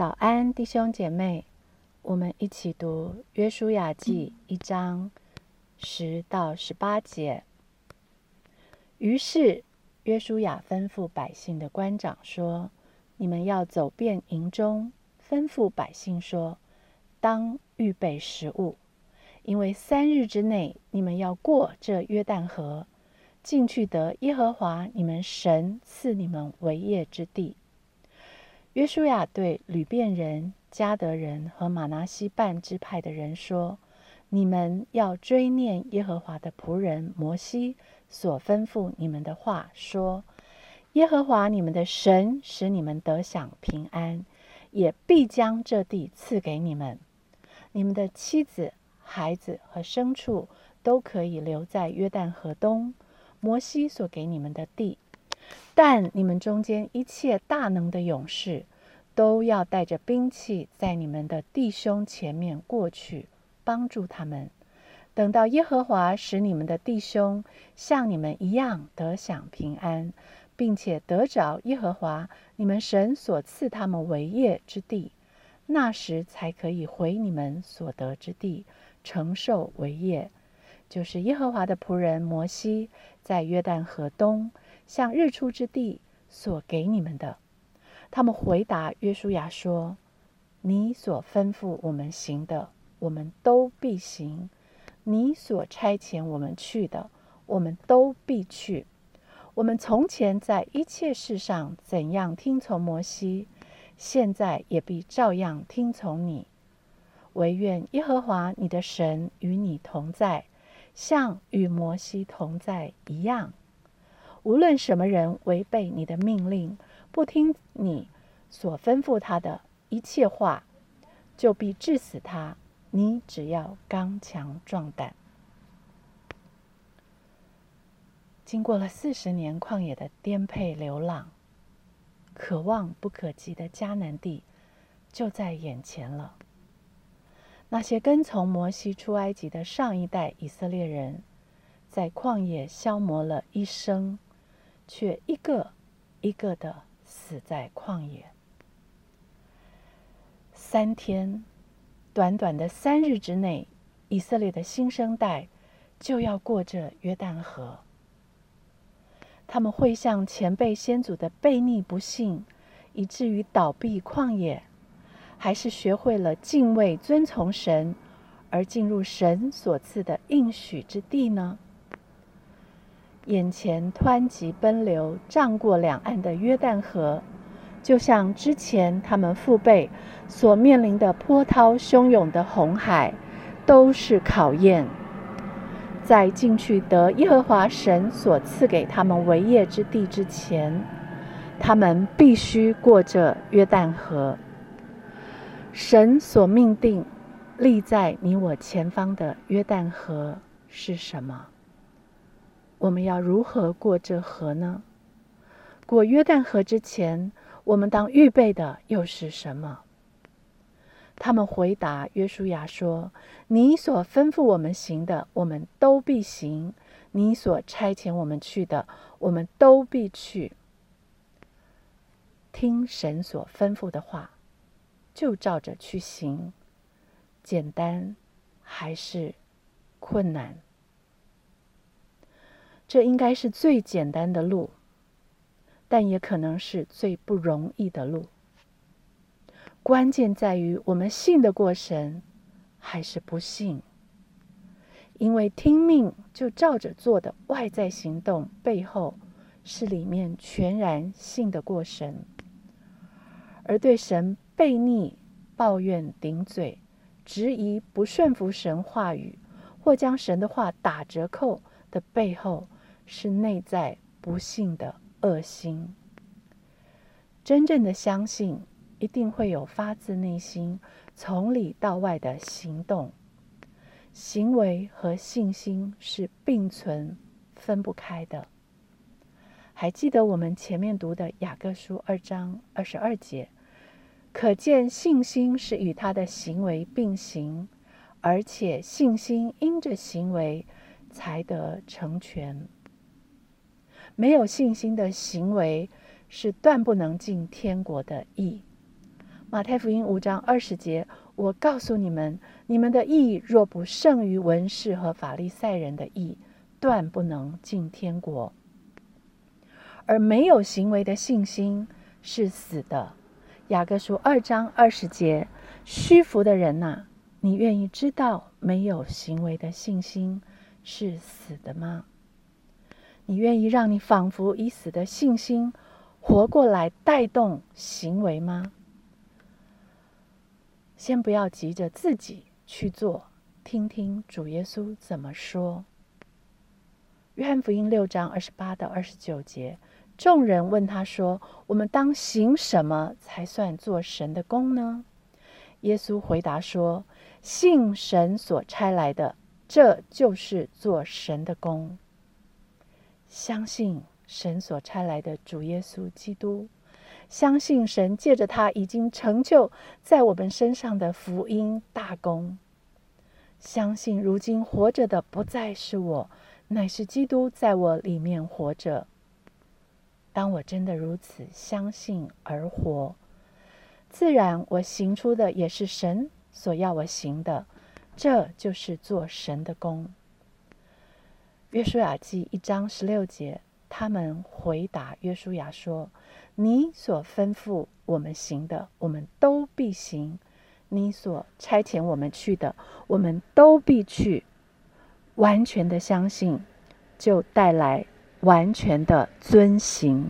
早安，弟兄姐妹，我们一起读《约书亚记》一章十到十八节。于是，约书亚吩咐百姓的官长说：“你们要走遍营中，吩咐百姓说，当预备食物，因为三日之内，你们要过这约旦河，进去得耶和华你们神赐你们为业之地。”约书亚对吕遍人、加德人和马拿西半支派的人说：“你们要追念耶和华的仆人摩西所吩咐你们的话，说：耶和华你们的神使你们得享平安，也必将这地赐给你们。你们的妻子、孩子和牲畜都可以留在约旦河东，摩西所给你们的地。”但你们中间一切大能的勇士，都要带着兵器，在你们的弟兄前面过去，帮助他们。等到耶和华使你们的弟兄像你们一样得享平安，并且得着耶和华你们神所赐他们为业之地，那时才可以回你们所得之地，承受为业。就是耶和华的仆人摩西在约旦河东。向日出之地所给你们的，他们回答约书亚说：“你所吩咐我们行的，我们都必行；你所差遣我们去的，我们都必去。我们从前在一切事上怎样听从摩西，现在也必照样听从你。唯愿耶和华你的神与你同在，像与摩西同在一样。”无论什么人违背你的命令，不听你所吩咐他的一切话，就必治死他。你只要刚强壮胆。经过了四十年旷野的颠沛流浪，可望不可及的迦南地就在眼前了。那些跟从摩西出埃及的上一代以色列人，在旷野消磨了一生。却一个一个的死在旷野。三天，短短的三日之内，以色列的新生代就要过这约旦河。他们会向前辈先祖的悖逆不幸，以至于倒闭旷野，还是学会了敬畏遵从神，而进入神所赐的应许之地呢？眼前湍急奔流、涨过两岸的约旦河，就像之前他们父辈所面临的波涛汹涌的红海，都是考验。在进去得耶和华神所赐给他们为业之地之前，他们必须过这约旦河。神所命定立在你我前方的约旦河是什么？我们要如何过这河呢？过约旦河之前，我们当预备的又是什么？他们回答约书亚说：“你所吩咐我们行的，我们都必行；你所差遣我们去的，我们都必去。听神所吩咐的话，就照着去行。简单还是困难？”这应该是最简单的路，但也可能是最不容易的路。关键在于我们信得过神，还是不信。因为听命就照着做的外在行动背后，是里面全然信得过神；而对神背逆、抱怨、顶嘴、质疑、不顺服神话语，或将神的话打折扣的背后。是内在不幸的恶心。真正的相信，一定会有发自内心、从里到外的行动。行为和信心是并存、分不开的。还记得我们前面读的雅各书二章二十二节，可见信心是与他的行为并行，而且信心因着行为才得成全。没有信心的行为是断不能进天国的义。马太福音五章二十节，我告诉你们，你们的义若不胜于文士和法利赛人的义，断不能进天国。而没有行为的信心是死的。雅各书二章二十节，虚浮的人呐，你愿意知道没有行为的信心是死的吗？你愿意让你仿佛已死的信心活过来，带动行为吗？先不要急着自己去做，听听主耶稣怎么说。约翰福音六章二十八到二十九节，众人问他说：“我们当行什么才算做神的功呢？”耶稣回答说：“信神所差来的，这就是做神的功。相信神所差来的主耶稣基督。”相信神借着他已经成就在我们身上的福音大功。相信如今活着的不再是我，乃是基督在我里面活着。当我真的如此相信而活，自然我行出的也是神所要我行的。这就是做神的功。约书亚记一章十六节，他们回答约书亚说。你所吩咐我们行的，我们都必行；你所差遣我们去的，我们都必去。完全的相信，就带来完全的遵行。